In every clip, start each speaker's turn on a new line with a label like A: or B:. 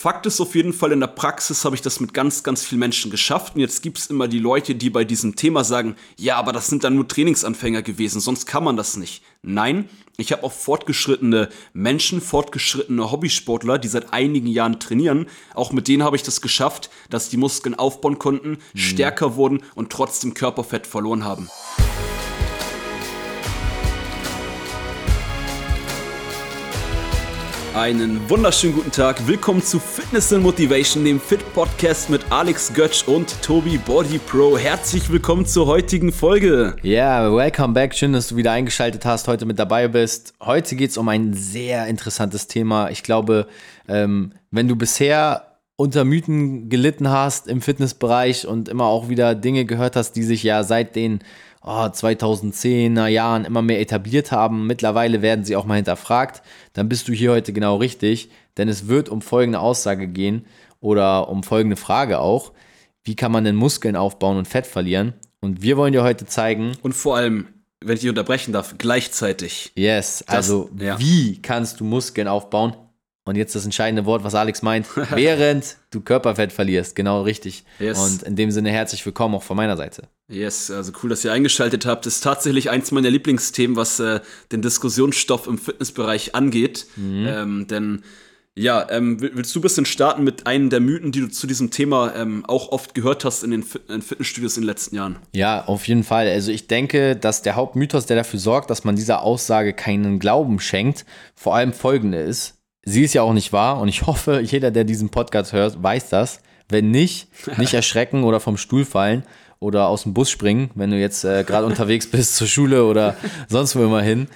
A: Fakt ist auf jeden Fall, in der Praxis habe ich das mit ganz, ganz vielen Menschen geschafft. Und jetzt gibt es immer die Leute, die bei diesem Thema sagen, ja, aber das sind dann nur Trainingsanfänger gewesen, sonst kann man das nicht. Nein, ich habe auch fortgeschrittene Menschen, fortgeschrittene Hobbysportler, die seit einigen Jahren trainieren. Auch mit denen habe ich das geschafft, dass die Muskeln aufbauen konnten, mhm. stärker wurden und trotzdem Körperfett verloren haben. Einen wunderschönen guten Tag. Willkommen zu Fitness and Motivation, dem Fit Podcast mit Alex Götsch und Tobi Body Pro. Herzlich willkommen zur heutigen Folge.
B: Ja, yeah, welcome back. Schön, dass du wieder eingeschaltet hast, heute mit dabei bist. Heute geht es um ein sehr interessantes Thema. Ich glaube, ähm, wenn du bisher unter Mythen gelitten hast im Fitnessbereich und immer auch wieder Dinge gehört hast, die sich ja seit den oh, 2010er Jahren immer mehr etabliert haben. Mittlerweile werden sie auch mal hinterfragt. Dann bist du hier heute genau richtig, denn es wird um folgende Aussage gehen oder um folgende Frage auch. Wie kann man denn Muskeln aufbauen und Fett verlieren? Und wir wollen dir heute zeigen.
A: Und vor allem, wenn ich dich unterbrechen darf, gleichzeitig.
B: Yes, also das, ja. wie kannst du Muskeln aufbauen? Und jetzt das entscheidende Wort, was Alex meint, während du Körperfett verlierst. Genau richtig. Yes. Und in dem Sinne herzlich willkommen auch von meiner Seite.
A: Yes, also cool, dass ihr eingeschaltet habt. Das ist tatsächlich eins meiner Lieblingsthemen, was äh, den Diskussionsstoff im Fitnessbereich angeht. Mhm. Ähm, denn ja, ähm, willst du ein bisschen starten mit einem der Mythen, die du zu diesem Thema ähm, auch oft gehört hast in den Fit in Fitnessstudios in den letzten Jahren?
B: Ja, auf jeden Fall. Also ich denke, dass der Hauptmythos, der dafür sorgt, dass man dieser Aussage keinen Glauben schenkt, vor allem folgende ist. Sie ist ja auch nicht wahr und ich hoffe, jeder, der diesen Podcast hört, weiß das. Wenn nicht, nicht erschrecken oder vom Stuhl fallen oder aus dem Bus springen, wenn du jetzt äh, gerade unterwegs bist zur Schule oder sonst wo immer hin.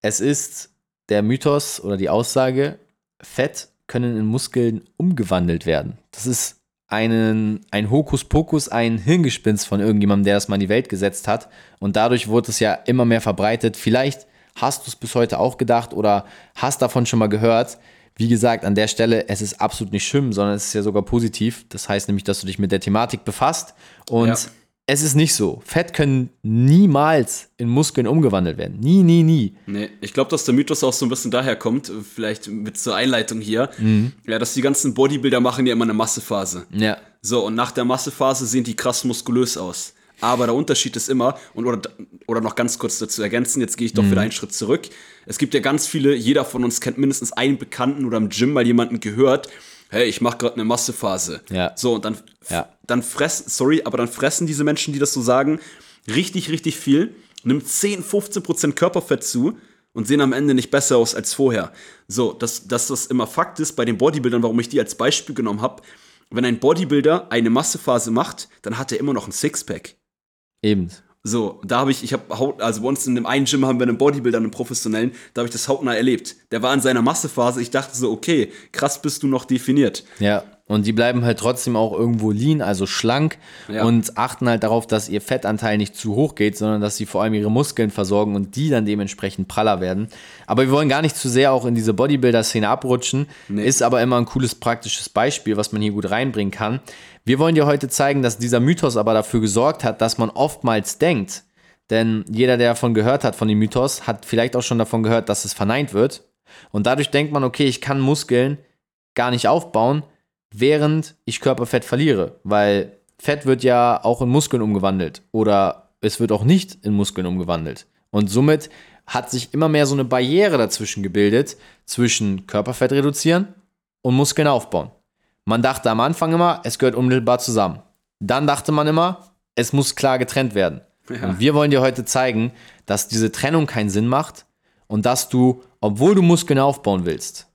B: Es ist der Mythos oder die Aussage, Fett können in Muskeln umgewandelt werden. Das ist einen, ein Hokuspokus, ein Hirngespinst von irgendjemandem, der das mal in die Welt gesetzt hat. Und dadurch wurde es ja immer mehr verbreitet. Vielleicht hast du es bis heute auch gedacht oder hast davon schon mal gehört. Wie gesagt, an der Stelle, es ist absolut nicht schlimm, sondern es ist ja sogar positiv. Das heißt nämlich, dass du dich mit der Thematik befasst und ja. es ist nicht so. Fett können niemals in Muskeln umgewandelt werden. Nie, nie, nie.
A: Nee, ich glaube, dass der Mythos auch so ein bisschen daher kommt, vielleicht mit zur Einleitung hier, mhm. ja, dass die ganzen Bodybuilder machen ja immer eine Massephase. Ja. So, und nach der Massephase sehen die krass muskulös aus. Aber der Unterschied ist immer, und oder, oder noch ganz kurz dazu ergänzen, jetzt gehe ich doch mhm. wieder einen Schritt zurück. Es gibt ja ganz viele, jeder von uns kennt mindestens einen Bekannten oder im Gym mal jemanden gehört, hey, ich mache gerade eine Massephase. Ja. So, und dann, ja. dann fressen, sorry, aber dann fressen diese Menschen, die das so sagen, richtig, richtig viel, nimmt 10, 15 Prozent Körperfett zu und sehen am Ende nicht besser aus als vorher. So, dass, dass das immer Fakt ist bei den Bodybuildern, warum ich die als Beispiel genommen habe. Wenn ein Bodybuilder eine Massephase macht, dann hat er immer noch ein Sixpack.
B: Eben.
A: So, da habe ich, ich habe also bei uns in dem einen Gym haben wir einen Bodybuilder, einen professionellen, da habe ich das hautnah erlebt. Der war in seiner Massephase, ich dachte so, okay, krass bist du noch definiert.
B: Ja. Und die bleiben halt trotzdem auch irgendwo lean, also schlank ja. und achten halt darauf, dass ihr Fettanteil nicht zu hoch geht, sondern dass sie vor allem ihre Muskeln versorgen und die dann dementsprechend praller werden. Aber wir wollen gar nicht zu sehr auch in diese Bodybuilder-Szene abrutschen. Nee. Ist aber immer ein cooles praktisches Beispiel, was man hier gut reinbringen kann. Wir wollen dir heute zeigen, dass dieser Mythos aber dafür gesorgt hat, dass man oftmals denkt, denn jeder, der davon gehört hat, von dem Mythos, hat vielleicht auch schon davon gehört, dass es verneint wird. Und dadurch denkt man, okay, ich kann Muskeln gar nicht aufbauen, während ich Körperfett verliere, weil Fett wird ja auch in Muskeln umgewandelt oder es wird auch nicht in Muskeln umgewandelt. Und somit hat sich immer mehr so eine Barriere dazwischen gebildet, zwischen Körperfett reduzieren und Muskeln aufbauen. Man dachte am Anfang immer, es gehört unmittelbar zusammen. Dann dachte man immer, es muss klar getrennt werden. Ja. Und wir wollen dir heute zeigen, dass diese Trennung keinen Sinn macht und dass du, obwohl du Muskeln aufbauen willst,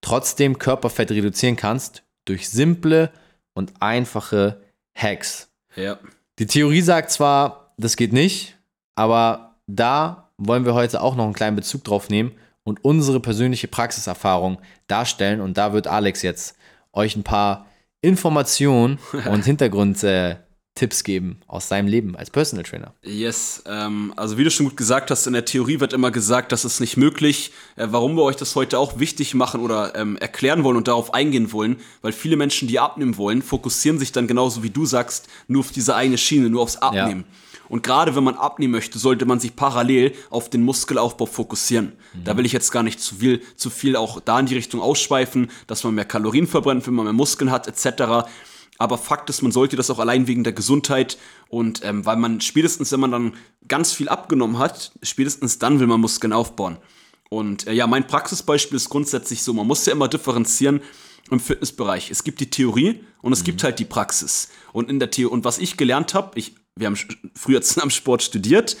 B: trotzdem Körperfett reduzieren kannst durch simple und einfache Hacks. Ja. Die Theorie sagt zwar, das geht nicht, aber da wollen wir heute auch noch einen kleinen Bezug drauf nehmen und unsere persönliche Praxiserfahrung darstellen. Und da wird Alex jetzt euch ein paar Informationen und Hintergründe Tipps geben aus seinem Leben als Personal Trainer.
A: Yes, ähm, also wie du schon gut gesagt hast, in der Theorie wird immer gesagt, das ist nicht möglich. Äh, warum wir euch das heute auch wichtig machen oder ähm, erklären wollen und darauf eingehen wollen, weil viele Menschen, die abnehmen wollen, fokussieren sich dann genauso wie du sagst, nur auf diese eine Schiene, nur aufs Abnehmen. Ja. Und gerade wenn man abnehmen möchte, sollte man sich parallel auf den Muskelaufbau fokussieren. Mhm. Da will ich jetzt gar nicht zu viel, zu viel auch da in die Richtung ausschweifen, dass man mehr Kalorien verbrennt, wenn man mehr Muskeln hat, etc. Aber Fakt ist, man sollte das auch allein wegen der Gesundheit und ähm, weil man spätestens, wenn man dann ganz viel abgenommen hat, spätestens dann will man Muskeln aufbauen. Und äh, ja, mein Praxisbeispiel ist grundsätzlich so, man muss ja immer differenzieren im Fitnessbereich. Es gibt die Theorie und es mhm. gibt halt die Praxis. Und in der Theorie, und was ich gelernt habe, ich, wir haben früher zusammen Sport studiert.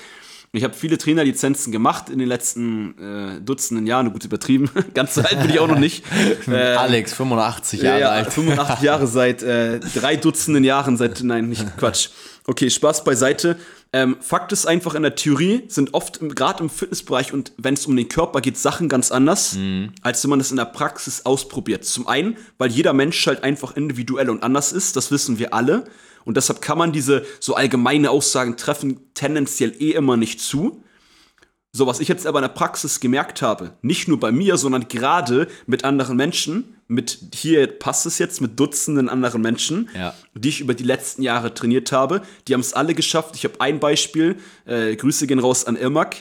A: Ich habe viele Trainerlizenzen gemacht in den letzten äh, Dutzenden Jahren, gut übertrieben. Ganz so alt bin ich auch noch nicht.
B: Äh, Alex, 85 Jahre
A: ja,
B: alt.
A: 85 Jahre seit äh, drei Dutzenden Jahren, seit, nein, nicht Quatsch. Okay, Spaß beiseite. Ähm, Fakt ist einfach, in der Theorie sind oft, gerade im Fitnessbereich und wenn es um den Körper geht, Sachen ganz anders, mhm. als wenn man das in der Praxis ausprobiert. Zum einen, weil jeder Mensch halt einfach individuell und anders ist, das wissen wir alle. Und deshalb kann man diese so allgemeine Aussagen treffen tendenziell eh immer nicht zu. So, was ich jetzt aber in der Praxis gemerkt habe, nicht nur bei mir, sondern gerade mit anderen Menschen, mit hier passt es jetzt, mit Dutzenden anderen Menschen, ja. die ich über die letzten Jahre trainiert habe. Die haben es alle geschafft. Ich habe ein Beispiel, äh, Grüße gehen raus an Irmak.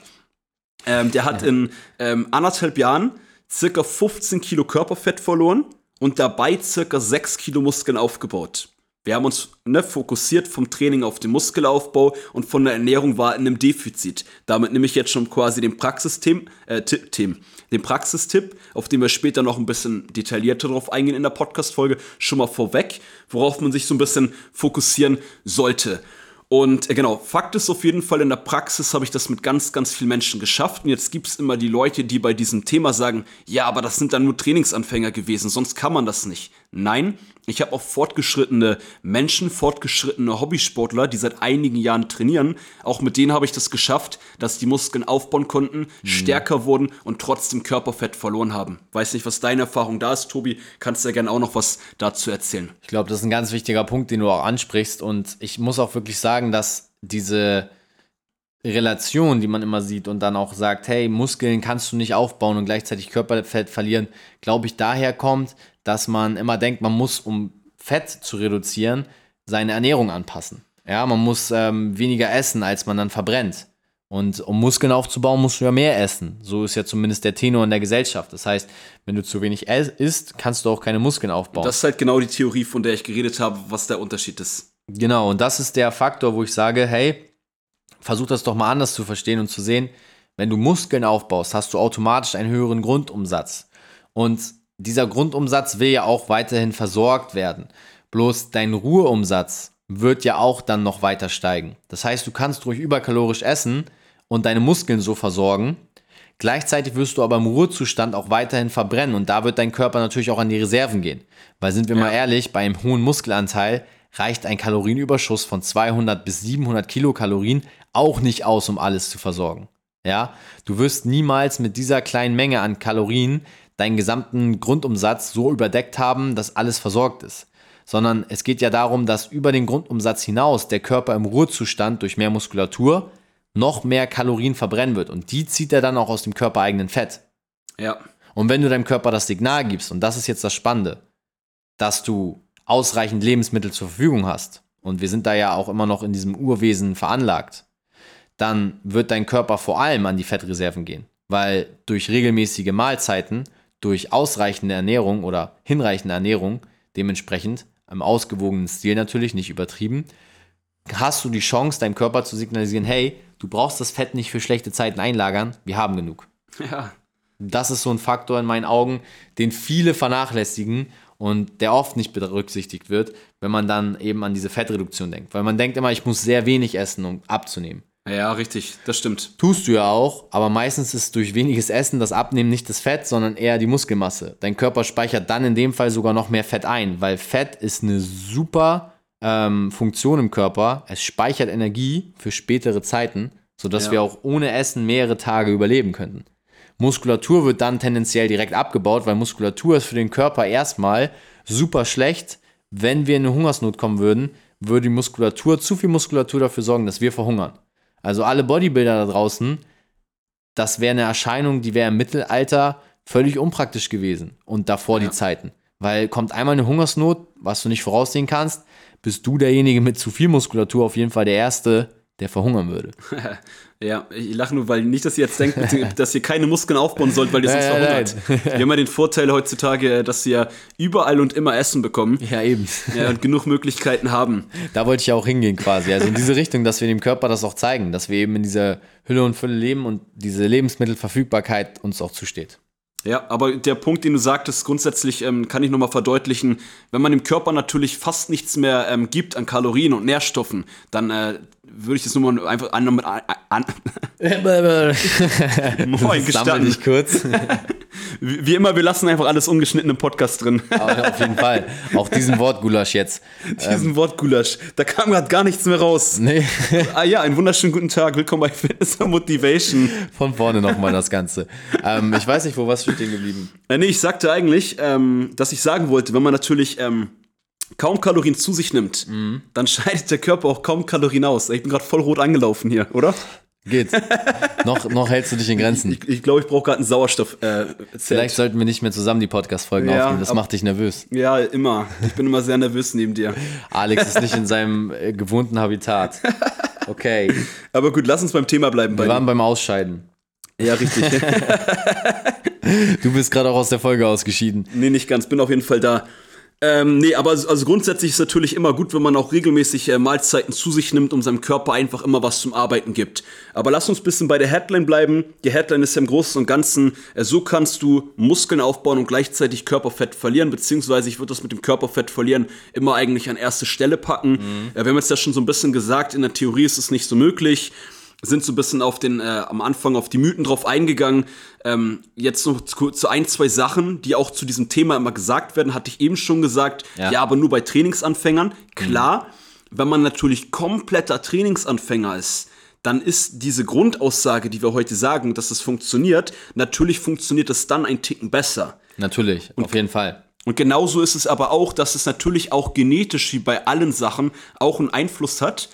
A: Ähm, der hat in ähm, anderthalb Jahren circa 15 Kilo Körperfett verloren und dabei circa 6 Kilo Muskeln aufgebaut. Wir haben uns ne, fokussiert vom Training auf den Muskelaufbau und von der Ernährung war in einem Defizit. Damit nehme ich jetzt schon quasi den Praxistipp, äh, den Praxistipp, auf den wir später noch ein bisschen detaillierter drauf eingehen in der Podcast-Folge, schon mal vorweg, worauf man sich so ein bisschen fokussieren sollte. Und äh, genau, Fakt ist auf jeden Fall, in der Praxis habe ich das mit ganz, ganz vielen Menschen geschafft. Und jetzt gibt es immer die Leute, die bei diesem Thema sagen, ja, aber das sind dann nur Trainingsanfänger gewesen, sonst kann man das nicht. Nein, ich habe auch fortgeschrittene Menschen, fortgeschrittene Hobbysportler, die seit einigen Jahren trainieren. Auch mit denen habe ich das geschafft, dass die Muskeln aufbauen konnten, mhm. stärker wurden und trotzdem Körperfett verloren haben. Weiß nicht, was deine Erfahrung da ist, Tobi. Kannst du ja gerne auch noch was dazu erzählen.
B: Ich glaube, das ist ein ganz wichtiger Punkt, den du auch ansprichst. Und ich muss auch wirklich sagen, dass diese Relation, die man immer sieht und dann auch sagt, hey, Muskeln kannst du nicht aufbauen und gleichzeitig Körperfett verlieren, glaube ich, daher kommt, dass man immer denkt, man muss, um Fett zu reduzieren, seine Ernährung anpassen. Ja, man muss ähm, weniger essen, als man dann verbrennt. Und um Muskeln aufzubauen, musst du ja mehr essen. So ist ja zumindest der Tenor in der Gesellschaft. Das heißt, wenn du zu wenig isst, kannst du auch keine Muskeln aufbauen.
A: Das ist halt genau die Theorie, von der ich geredet habe, was der Unterschied ist.
B: Genau, und das ist der Faktor, wo ich sage, hey, versuch das doch mal anders zu verstehen und zu sehen, wenn du Muskeln aufbaust, hast du automatisch einen höheren Grundumsatz. Und dieser Grundumsatz will ja auch weiterhin versorgt werden. Bloß dein Ruheumsatz wird ja auch dann noch weiter steigen. Das heißt, du kannst ruhig überkalorisch essen und deine Muskeln so versorgen. Gleichzeitig wirst du aber im Ruhezustand auch weiterhin verbrennen und da wird dein Körper natürlich auch an die Reserven gehen. Weil sind wir ja. mal ehrlich, bei einem hohen Muskelanteil reicht ein Kalorienüberschuss von 200 bis 700 Kilokalorien auch nicht aus, um alles zu versorgen. Ja, du wirst niemals mit dieser kleinen Menge an Kalorien deinen gesamten Grundumsatz so überdeckt haben, dass alles versorgt ist. Sondern es geht ja darum, dass über den Grundumsatz hinaus der Körper im Ruhezustand durch mehr Muskulatur noch mehr Kalorien verbrennen wird. Und die zieht er dann auch aus dem körpereigenen Fett.
A: Ja.
B: Und wenn du deinem Körper das Signal gibst, und das ist jetzt das Spannende, dass du ausreichend Lebensmittel zur Verfügung hast, und wir sind da ja auch immer noch in diesem Urwesen veranlagt, dann wird dein Körper vor allem an die Fettreserven gehen. Weil durch regelmäßige Mahlzeiten durch ausreichende Ernährung oder hinreichende Ernährung, dementsprechend im ausgewogenen Stil natürlich, nicht übertrieben, hast du die Chance, deinem Körper zu signalisieren, hey, du brauchst das Fett nicht für schlechte Zeiten einlagern, wir haben genug.
A: Ja.
B: Das ist so ein Faktor in meinen Augen, den viele vernachlässigen und der oft nicht berücksichtigt wird, wenn man dann eben an diese Fettreduktion denkt. Weil man denkt immer, ich muss sehr wenig essen, um abzunehmen.
A: Ja, richtig, das stimmt.
B: Tust du ja auch, aber meistens ist durch weniges Essen das Abnehmen nicht das Fett, sondern eher die Muskelmasse. Dein Körper speichert dann in dem Fall sogar noch mehr Fett ein, weil Fett ist eine super ähm, Funktion im Körper. Es speichert Energie für spätere Zeiten, sodass ja. wir auch ohne Essen mehrere Tage überleben könnten. Muskulatur wird dann tendenziell direkt abgebaut, weil Muskulatur ist für den Körper erstmal super schlecht. Wenn wir in eine Hungersnot kommen würden, würde die Muskulatur, zu viel Muskulatur dafür sorgen, dass wir verhungern. Also alle Bodybuilder da draußen, das wäre eine Erscheinung, die wäre im Mittelalter völlig unpraktisch gewesen und davor ja. die Zeiten. Weil kommt einmal eine Hungersnot, was du nicht voraussehen kannst, bist du derjenige mit zu viel Muskulatur auf jeden Fall der Erste, der verhungern würde.
A: ja, ich lache nur, weil nicht, dass ihr jetzt denkt, dass ihr keine Muskeln aufbauen sollt, weil ihr sonst verhungert. Wir haben ja den Vorteil heutzutage, dass wir überall und immer Essen bekommen.
B: Ja, eben.
A: Ja, und genug Möglichkeiten haben.
B: Da wollte ich ja auch hingehen quasi. Also in diese Richtung, dass wir dem Körper das auch zeigen, dass wir eben in dieser Hülle und Fülle leben und diese Lebensmittelverfügbarkeit uns auch zusteht.
A: Ja, aber der Punkt, den du sagtest, grundsätzlich ähm, kann ich nochmal verdeutlichen, wenn man dem Körper natürlich fast nichts mehr ähm, gibt an Kalorien und Nährstoffen, dann äh, würde ich das nur mal einfach an, an, an Moin, gestanden. dich kurz. Wie, immer, wir lassen einfach alles ungeschnitten im Podcast drin.
B: Aber auf jeden Fall. Auch diesen Wortgulasch jetzt.
A: Diesen ähm. Wortgulasch. Da kam gerade gar nichts mehr raus. Nee. ah ja, einen wunderschönen guten Tag. Willkommen bei Fitness Motivation.
B: Von vorne nochmal das Ganze. ähm, ich weiß nicht, wo was steht geblieben.
A: Äh, nee, ich sagte eigentlich, ähm, dass ich sagen wollte, wenn man natürlich ähm, kaum Kalorien zu sich nimmt, mhm. dann scheidet der Körper auch kaum Kalorien aus. Ich bin gerade voll rot angelaufen hier, oder?
B: Geht. noch, noch hältst du dich in Grenzen.
A: Ich glaube, ich, glaub, ich brauche gerade einen Sauerstoff. Äh,
B: Vielleicht sollten wir nicht mehr zusammen die Podcast-Folgen ja, aufnehmen. Das ab, macht dich nervös.
A: Ja, immer. Ich bin immer sehr nervös neben dir.
B: Alex ist nicht in seinem äh, gewohnten Habitat. Okay.
A: Aber gut, lass uns beim Thema bleiben.
B: Wir waren beim Ausscheiden.
A: Ja, richtig.
B: du bist gerade auch aus der Folge ausgeschieden.
A: Nee, nicht ganz. Bin auf jeden Fall da. Ähm, nee, aber also grundsätzlich ist es natürlich immer gut, wenn man auch regelmäßig äh, Mahlzeiten zu sich nimmt und seinem Körper einfach immer was zum Arbeiten gibt. Aber lass uns ein bisschen bei der Headline bleiben. Die Headline ist ja im Großen und Ganzen, äh, so kannst du Muskeln aufbauen und gleichzeitig Körperfett verlieren, beziehungsweise ich würde das mit dem Körperfett verlieren immer eigentlich an erste Stelle packen. Mhm. Äh, wir haben jetzt ja schon so ein bisschen gesagt, in der Theorie ist es nicht so möglich sind so ein bisschen auf den, äh, am Anfang auf die Mythen drauf eingegangen. Ähm, jetzt noch zu, zu, ein, zwei Sachen, die auch zu diesem Thema immer gesagt werden, hatte ich eben schon gesagt. Ja, ja aber nur bei Trainingsanfängern. Klar, mhm. wenn man natürlich kompletter Trainingsanfänger ist, dann ist diese Grundaussage, die wir heute sagen, dass es funktioniert, natürlich funktioniert es dann ein Ticken besser.
B: Natürlich, und, auf jeden Fall.
A: Und genauso ist es aber auch, dass es natürlich auch genetisch wie bei allen Sachen auch einen Einfluss hat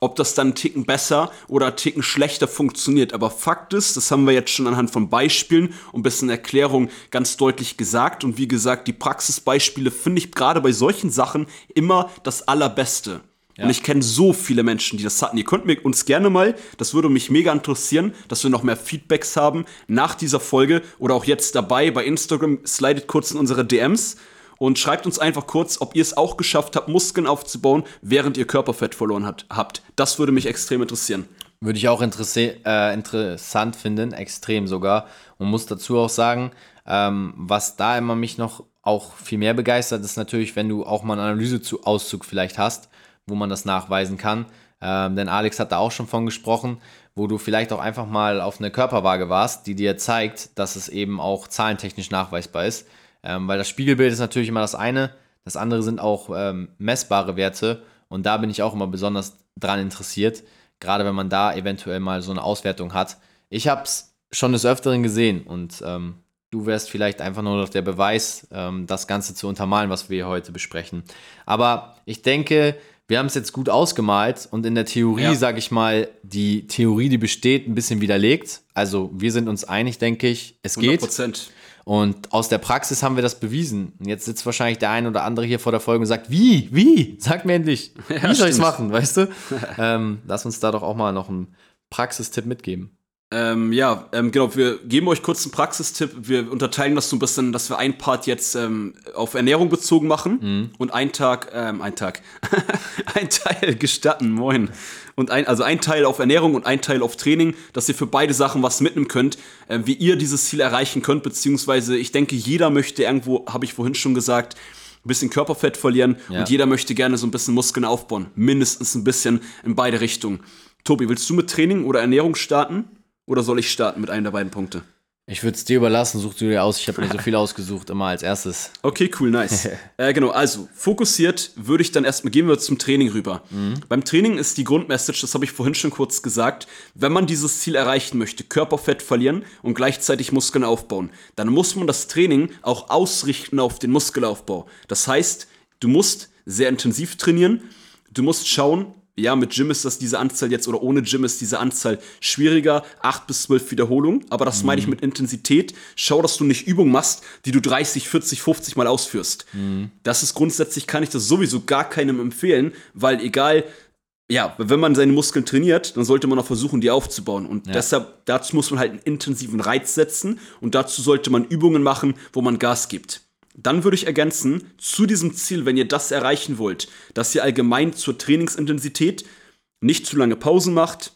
A: ob das dann einen Ticken besser oder einen Ticken schlechter funktioniert. Aber Fakt ist, das haben wir jetzt schon anhand von Beispielen und ein bisschen Erklärung ganz deutlich gesagt. Und wie gesagt, die Praxisbeispiele finde ich gerade bei solchen Sachen immer das Allerbeste. Ja. Und ich kenne so viele Menschen, die das hatten. Ihr könnt mir uns gerne mal, das würde mich mega interessieren, dass wir noch mehr Feedbacks haben nach dieser Folge oder auch jetzt dabei bei Instagram. Slidet kurz in unsere DMs und schreibt uns einfach kurz, ob ihr es auch geschafft habt, Muskeln aufzubauen, während ihr Körperfett verloren hat, habt. Das würde mich extrem interessieren.
B: Würde ich auch äh, interessant finden, extrem sogar. Und muss dazu auch sagen, ähm, was da immer mich noch auch viel mehr begeistert, ist natürlich, wenn du auch mal einen Analyseauszug vielleicht hast, wo man das nachweisen kann. Ähm, denn Alex hat da auch schon von gesprochen, wo du vielleicht auch einfach mal auf eine Körperwaage warst, die dir zeigt, dass es eben auch zahlentechnisch nachweisbar ist. Ähm, weil das Spiegelbild ist natürlich immer das eine, das andere sind auch ähm, messbare Werte und da bin ich auch immer besonders dran interessiert, gerade wenn man da eventuell mal so eine Auswertung hat. Ich habe es schon des Öfteren gesehen und ähm, du wärst vielleicht einfach nur noch der Beweis, ähm, das Ganze zu untermalen, was wir heute besprechen. Aber ich denke, wir haben es jetzt gut ausgemalt und in der Theorie, ja. sage ich mal, die Theorie, die besteht, ein bisschen widerlegt. Also wir sind uns einig, denke ich, es 100%. geht. Und aus der Praxis haben wir das bewiesen. Und jetzt sitzt wahrscheinlich der ein oder andere hier vor der Folge und sagt, wie, wie? Sag mir endlich, ja, wie soll ich es machen, weißt du? ähm, lass uns da doch auch mal noch einen Praxistipp mitgeben.
A: Ähm, ja, ähm, genau, wir geben euch kurz einen Praxistipp. Wir unterteilen das so ein bisschen, dass wir ein Part jetzt ähm, auf Ernährung bezogen machen mhm. und ein Tag, ähm, ein Tag, ein Teil gestatten, moin. Und ein, also ein Teil auf Ernährung und ein Teil auf Training, dass ihr für beide Sachen was mitnehmen könnt, äh, wie ihr dieses Ziel erreichen könnt, beziehungsweise ich denke, jeder möchte irgendwo, habe ich vorhin schon gesagt, ein bisschen Körperfett verlieren ja. und jeder möchte gerne so ein bisschen Muskeln aufbauen. Mindestens ein bisschen in beide Richtungen. Tobi, willst du mit Training oder Ernährung starten? Oder soll ich starten mit einem der beiden Punkte?
B: Ich würde es dir überlassen, such du dir aus. Ich habe mir so viel ausgesucht, immer als erstes.
A: Okay, cool, nice. äh, genau, also fokussiert würde ich dann erstmal, gehen wir zum Training rüber. Mhm. Beim Training ist die Grundmessage, das habe ich vorhin schon kurz gesagt, wenn man dieses Ziel erreichen möchte, Körperfett verlieren und gleichzeitig Muskeln aufbauen, dann muss man das Training auch ausrichten auf den Muskelaufbau. Das heißt, du musst sehr intensiv trainieren, du musst schauen, ja, mit Gym ist das diese Anzahl jetzt oder ohne Gym ist diese Anzahl schwieriger, acht bis zwölf Wiederholungen, aber das mhm. meine ich mhm. mit Intensität. Schau, dass du nicht Übungen machst, die du 30, 40, 50 Mal ausführst. Mhm. Das ist grundsätzlich, kann ich das sowieso gar keinem empfehlen, weil egal, ja, wenn man seine Muskeln trainiert, dann sollte man auch versuchen, die aufzubauen. Und ja. deshalb, dazu muss man halt einen intensiven Reiz setzen und dazu sollte man Übungen machen, wo man Gas gibt. Dann würde ich ergänzen, zu diesem Ziel, wenn ihr das erreichen wollt, dass ihr allgemein zur Trainingsintensität nicht zu lange Pausen macht,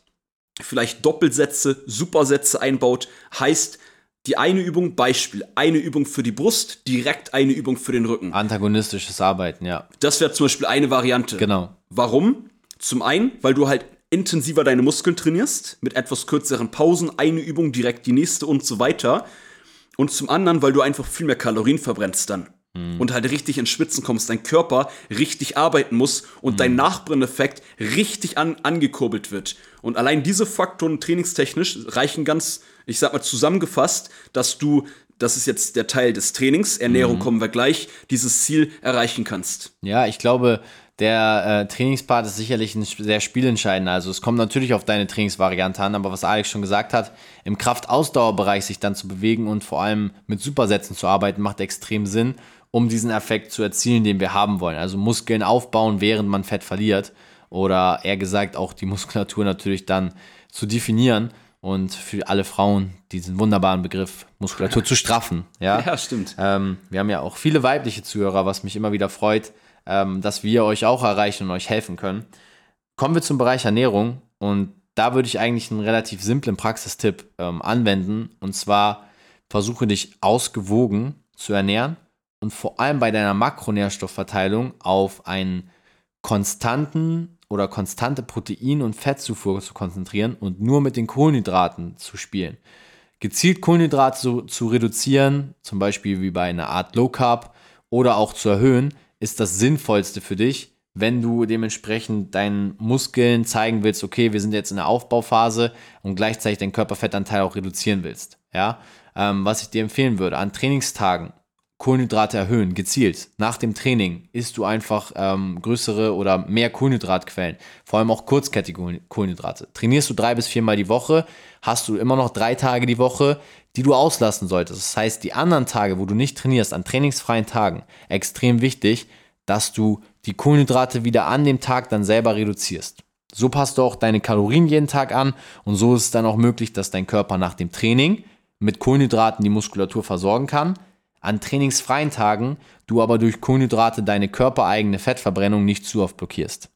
A: vielleicht Doppelsätze, Supersätze einbaut, heißt, die eine Übung, Beispiel, eine Übung für die Brust, direkt eine Übung für den Rücken.
B: Antagonistisches Arbeiten, ja.
A: Das wäre zum Beispiel eine Variante.
B: Genau.
A: Warum? Zum einen, weil du halt intensiver deine Muskeln trainierst, mit etwas kürzeren Pausen, eine Übung, direkt die nächste und so weiter. Und zum anderen, weil du einfach viel mehr Kalorien verbrennst dann. Mhm. Und halt richtig ins Schwitzen kommst, dein Körper richtig arbeiten muss und mhm. dein Nachbrenneffekt richtig an, angekurbelt wird. Und allein diese Faktoren trainingstechnisch reichen ganz, ich sag mal zusammengefasst, dass du das ist jetzt der Teil des Trainings, Ernährung mhm. kommen wir gleich, dieses Ziel erreichen kannst.
B: Ja, ich glaube, der äh, Trainingspart ist sicherlich ein sehr spielentscheidender. Also es kommt natürlich auf deine Trainingsvariante an, aber was Alex schon gesagt hat, im Kraftausdauerbereich sich dann zu bewegen und vor allem mit Supersätzen zu arbeiten, macht extrem Sinn, um diesen Effekt zu erzielen, den wir haben wollen. Also Muskeln aufbauen, während man Fett verliert. Oder eher gesagt, auch die Muskulatur natürlich dann zu definieren und für alle Frauen diesen wunderbaren Begriff Muskulatur zu straffen. Ja,
A: ja stimmt.
B: Ähm, wir haben ja auch viele weibliche Zuhörer, was mich immer wieder freut ähm, dass wir euch auch erreichen und euch helfen können. Kommen wir zum Bereich Ernährung und da würde ich eigentlich einen relativ simplen Praxistipp ähm, anwenden und zwar versuche dich ausgewogen zu ernähren und vor allem bei deiner Makronährstoffverteilung auf einen konstanten oder konstante Protein- und Fettzufuhr zu konzentrieren und nur mit den Kohlenhydraten zu spielen. Gezielt Kohlenhydrate zu, zu reduzieren, zum Beispiel wie bei einer Art Low Carb oder auch zu erhöhen, ist das Sinnvollste für dich, wenn du dementsprechend deinen Muskeln zeigen willst, okay, wir sind jetzt in der Aufbauphase und gleichzeitig deinen Körperfettanteil auch reduzieren willst. Ja, ähm, was ich dir empfehlen würde, an Trainingstagen Kohlenhydrate erhöhen, gezielt. Nach dem Training isst du einfach ähm, größere oder mehr Kohlenhydratquellen, vor allem auch kurzkettige Kohlenhydrate. Trainierst du drei bis viermal die Woche, hast du immer noch drei Tage die Woche, die du auslassen solltest. Das heißt, die anderen Tage, wo du nicht trainierst, an trainingsfreien Tagen, extrem wichtig, dass du die Kohlenhydrate wieder an dem Tag dann selber reduzierst. So passt du auch deine Kalorien jeden Tag an und so ist es dann auch möglich, dass dein Körper nach dem Training mit Kohlenhydraten die Muskulatur versorgen kann. An trainingsfreien Tagen du aber durch Kohlenhydrate deine körpereigene Fettverbrennung nicht zu oft blockierst.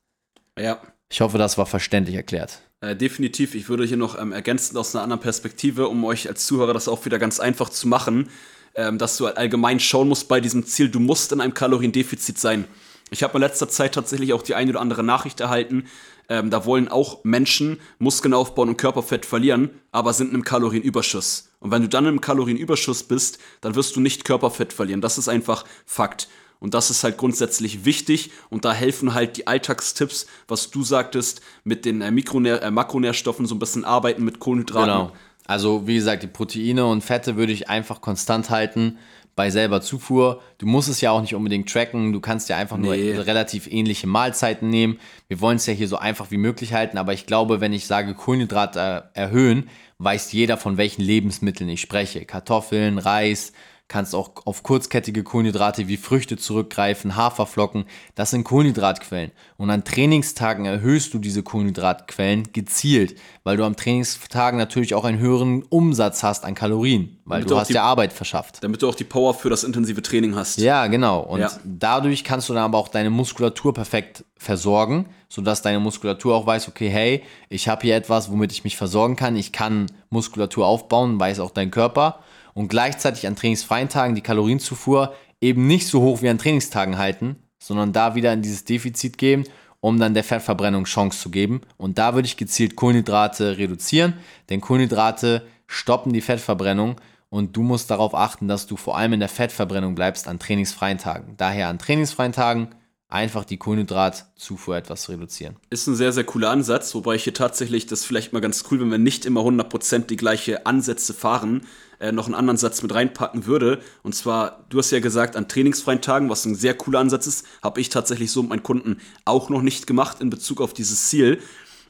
A: Ja.
B: Ich hoffe, das war verständlich erklärt.
A: Äh, definitiv. Ich würde hier noch ähm, ergänzen aus einer anderen Perspektive, um euch als Zuhörer das auch wieder ganz einfach zu machen, ähm, dass du allgemein schauen musst bei diesem Ziel, du musst in einem Kaloriendefizit sein. Ich habe in letzter Zeit tatsächlich auch die eine oder andere Nachricht erhalten. Ähm, da wollen auch Menschen Muskeln aufbauen und Körperfett verlieren, aber sind in einem Kalorienüberschuss. Und wenn du dann im Kalorienüberschuss bist, dann wirst du nicht Körperfett verlieren. Das ist einfach Fakt. Und das ist halt grundsätzlich wichtig und da helfen halt die Alltagstipps, was du sagtest, mit den äh, Mikronähr äh, Makronährstoffen so ein bisschen arbeiten mit Kohlenhydraten. Genau.
B: Also wie gesagt, die Proteine und Fette würde ich einfach konstant halten bei selber Zufuhr. Du musst es ja auch nicht unbedingt tracken, du kannst ja einfach nee. nur relativ ähnliche Mahlzeiten nehmen. Wir wollen es ja hier so einfach wie möglich halten, aber ich glaube, wenn ich sage Kohlenhydrate erhöhen, weiß jeder, von welchen Lebensmitteln ich spreche. Kartoffeln, Reis, kannst auch auf kurzkettige Kohlenhydrate wie Früchte zurückgreifen, Haferflocken, das sind Kohlenhydratquellen. Und an Trainingstagen erhöhst du diese Kohlenhydratquellen gezielt, weil du am Trainingstagen natürlich auch einen höheren Umsatz hast an Kalorien, weil damit du, hast die, ja Arbeit verschafft.
A: Damit du auch die Power für das intensive Training hast.
B: Ja, genau. Und ja. dadurch kannst du dann aber auch deine Muskulatur perfekt versorgen, sodass deine Muskulatur auch weiß, okay, hey, ich habe hier etwas, womit ich mich versorgen kann, ich kann Muskulatur aufbauen, weiß auch dein Körper und gleichzeitig an trainingsfreien Tagen die Kalorienzufuhr eben nicht so hoch wie an Trainingstagen halten, sondern da wieder in dieses Defizit geben, um dann der Fettverbrennung Chance zu geben. Und da würde ich gezielt Kohlenhydrate reduzieren, denn Kohlenhydrate stoppen die Fettverbrennung und du musst darauf achten, dass du vor allem in der Fettverbrennung bleibst an trainingsfreien Tagen. Daher an trainingsfreien Tagen einfach die Kohlenhydratzufuhr etwas reduzieren.
A: Ist ein sehr, sehr cooler Ansatz, wobei ich hier tatsächlich, das vielleicht mal ganz cool, wenn wir nicht immer 100% die gleiche Ansätze fahren, äh, noch einen anderen Satz mit reinpacken würde. Und zwar, du hast ja gesagt, an trainingsfreien Tagen, was ein sehr cooler Ansatz ist, habe ich tatsächlich so mit meinen Kunden auch noch nicht gemacht in Bezug auf dieses Ziel.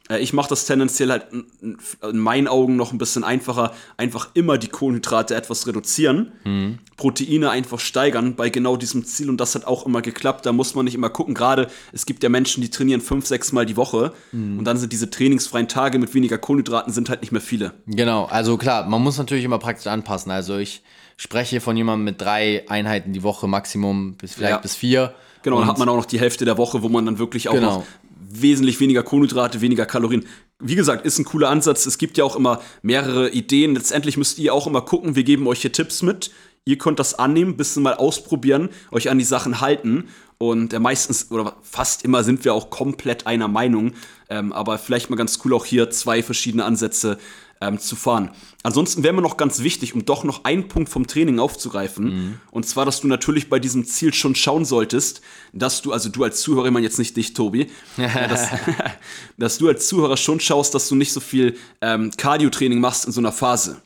A: Äh, ich mache das tendenziell halt in meinen Augen noch ein bisschen einfacher. Einfach immer die Kohlenhydrate etwas reduzieren, mhm. Proteine einfach steigern bei genau diesem Ziel und das hat auch immer geklappt. Da muss man nicht immer gucken. Gerade es gibt ja Menschen, die trainieren fünf, sechs Mal die Woche mhm. und dann sind diese trainingsfreien Tage mit weniger Kohlenhydraten sind halt nicht mehr viele.
B: Genau, also klar, man muss natürlich immer praktisch anpassen. Also ich spreche von jemandem mit drei Einheiten die Woche Maximum bis vielleicht ja. bis vier.
A: Genau, dann hat man auch noch die Hälfte der Woche, wo man dann wirklich auch genau. noch wesentlich weniger Kohlenhydrate, weniger Kalorien. Wie gesagt, ist ein cooler Ansatz. Es gibt ja auch immer mehrere Ideen. Letztendlich müsst ihr auch immer gucken. Wir geben euch hier Tipps mit. Ihr könnt das annehmen, bisschen mal ausprobieren, euch an die Sachen halten. Und äh, meistens oder fast immer sind wir auch komplett einer Meinung. Ähm, aber vielleicht mal ganz cool auch hier zwei verschiedene Ansätze ähm, zu fahren. Ansonsten wäre mir noch ganz wichtig, um doch noch einen Punkt vom Training aufzugreifen. Mhm. Und zwar, dass du natürlich bei diesem Ziel schon schauen solltest, dass du, also du als Zuhörer, ich meine jetzt nicht dich, Tobi, äh, dass, dass, du als Zuhörer schon schaust, dass du nicht so viel ähm, Cardio-Training machst in so einer Phase.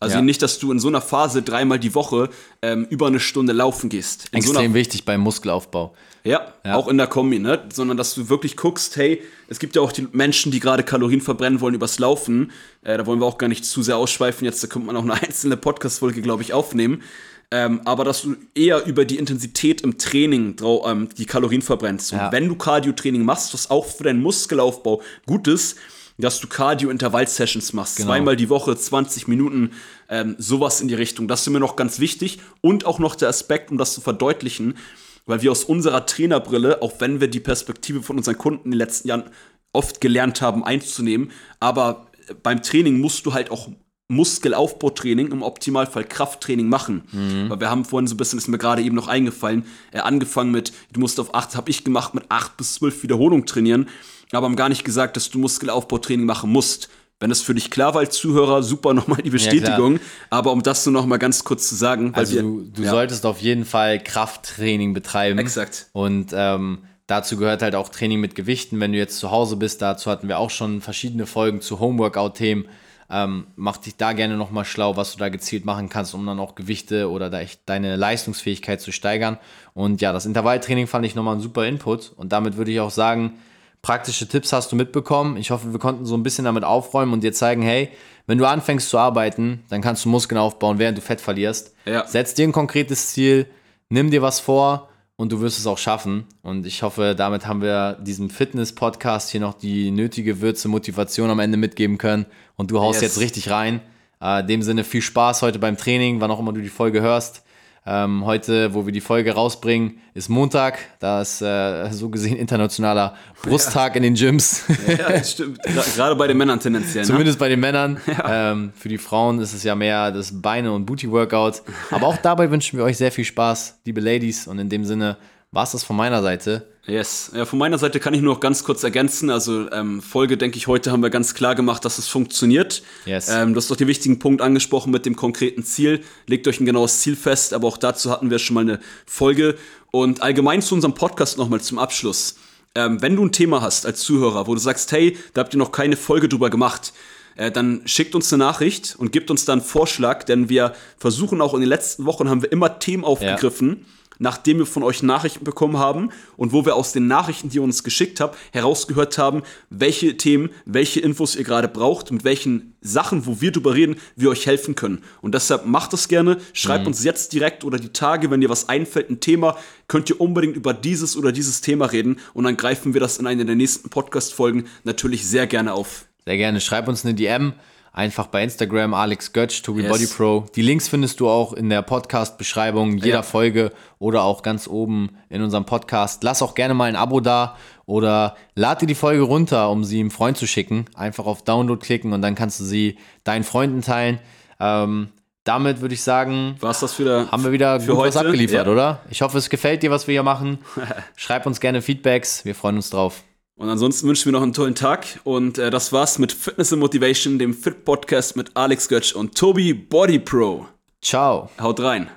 A: Also ja. nicht, dass du in so einer Phase dreimal die Woche ähm, über eine Stunde laufen gehst. In
B: Extrem so wichtig beim Muskelaufbau.
A: Ja, ja, auch in der Kombi, ne? Sondern dass du wirklich guckst, hey, es gibt ja auch die Menschen, die gerade Kalorien verbrennen wollen übers Laufen. Äh, da wollen wir auch gar nicht zu sehr ausschweifen. Jetzt da kommt man auch eine einzelne Podcast-Folge, glaube ich, aufnehmen. Ähm, aber dass du eher über die Intensität im Training ähm, die Kalorien verbrennst. Ja. Und wenn du Cardio-Training machst, was auch für deinen Muskelaufbau gut ist, dass du Cardio-Intervall-Sessions machst. Genau. Zweimal die Woche, 20 Minuten, ähm, sowas in die Richtung. Das ist mir noch ganz wichtig. Und auch noch der Aspekt, um das zu verdeutlichen, weil wir aus unserer Trainerbrille, auch wenn wir die Perspektive von unseren Kunden in den letzten Jahren oft gelernt haben einzunehmen, aber beim Training musst du halt auch Muskelaufbautraining, im Optimalfall Krafttraining machen. Mhm. Weil wir haben vorhin so ein bisschen, ist mir gerade eben noch eingefallen, äh, angefangen mit, du musst auf acht, habe ich gemacht, mit acht bis zwölf Wiederholungen trainieren aber haben gar nicht gesagt, dass du Muskelaufbautraining machen musst. Wenn es für dich klar war als Zuhörer, super nochmal die Bestätigung. Ja, aber um das nur nochmal ganz kurz zu sagen.
B: also wir, du, du ja. solltest auf jeden Fall Krafttraining betreiben.
A: Exakt.
B: Und ähm, dazu gehört halt auch Training mit Gewichten. Wenn du jetzt zu Hause bist, dazu hatten wir auch schon verschiedene Folgen zu Homeworkout-Themen. Ähm, mach dich da gerne nochmal schlau, was du da gezielt machen kannst, um dann auch Gewichte oder da echt deine Leistungsfähigkeit zu steigern. Und ja, das Intervalltraining fand ich nochmal ein super Input. Und damit würde ich auch sagen, praktische Tipps hast du mitbekommen. Ich hoffe, wir konnten so ein bisschen damit aufräumen und dir zeigen, hey, wenn du anfängst zu arbeiten, dann kannst du Muskeln aufbauen, während du Fett verlierst. Ja. Setz dir ein konkretes Ziel, nimm dir was vor und du wirst es auch schaffen. Und ich hoffe, damit haben wir diesem Fitness-Podcast hier noch die nötige Würze, Motivation am Ende mitgeben können. Und du haust yes. jetzt richtig rein. Äh, in dem Sinne viel Spaß heute beim Training, wann auch immer du die Folge hörst. Ähm, heute, wo wir die Folge rausbringen, ist Montag. Da ist äh, so gesehen internationaler Brusttag ja. in den Gyms.
A: Ja, das stimmt. Gerade bei den Männern tendenziell.
B: Ne? Zumindest ne? bei den Männern. Ja. Ähm, für die Frauen ist es ja mehr das Beine- und Booty-Workout. Aber auch dabei wünschen wir euch sehr viel Spaß, liebe Ladies. Und in dem Sinne war es das von meiner Seite.
A: Yes. Ja, von meiner Seite kann ich nur noch ganz kurz ergänzen. Also ähm, Folge, denke ich, heute haben wir ganz klar gemacht, dass es funktioniert. Yes. Ähm, du hast doch den wichtigen Punkt angesprochen mit dem konkreten Ziel. Legt euch ein genaues Ziel fest, aber auch dazu hatten wir schon mal eine Folge. Und allgemein zu unserem Podcast nochmal zum Abschluss. Ähm, wenn du ein Thema hast als Zuhörer, wo du sagst, hey, da habt ihr noch keine Folge drüber gemacht, äh, dann schickt uns eine Nachricht und gibt uns dann einen Vorschlag, denn wir versuchen auch in den letzten Wochen haben wir immer Themen aufgegriffen. Ja nachdem wir von euch Nachrichten bekommen haben und wo wir aus den Nachrichten, die ihr uns geschickt habt, herausgehört haben, welche Themen, welche Infos ihr gerade braucht, mit welchen Sachen, wo wir drüber reden, wir euch helfen können. Und deshalb macht das gerne, schreibt mhm. uns jetzt direkt oder die Tage, wenn dir was einfällt, ein Thema, könnt ihr unbedingt über dieses oder dieses Thema reden und dann greifen wir das in einer der nächsten Podcast-Folgen natürlich sehr gerne auf.
B: Sehr gerne, schreibt uns eine DM Einfach bei Instagram Alex Götsch, Tobi yes. Body Pro. Die Links findest du auch in der Podcast-Beschreibung jeder ja. Folge oder auch ganz oben in unserem Podcast. Lass auch gerne mal ein Abo da oder lad dir die Folge runter, um sie einem Freund zu schicken. Einfach auf Download klicken und dann kannst du sie deinen Freunden teilen. Ähm, damit würde ich sagen,
A: War's das für
B: haben wir wieder für gut heute? was abgeliefert, ja. oder? Ich hoffe, es gefällt dir, was wir hier machen. Schreib uns gerne Feedbacks, wir freuen uns drauf.
A: Und ansonsten wünschen wir noch einen tollen Tag. Und äh, das war's mit Fitness and Motivation, dem Fit Podcast mit Alex Götsch und Tobi Body Pro.
B: Ciao.
A: Haut rein.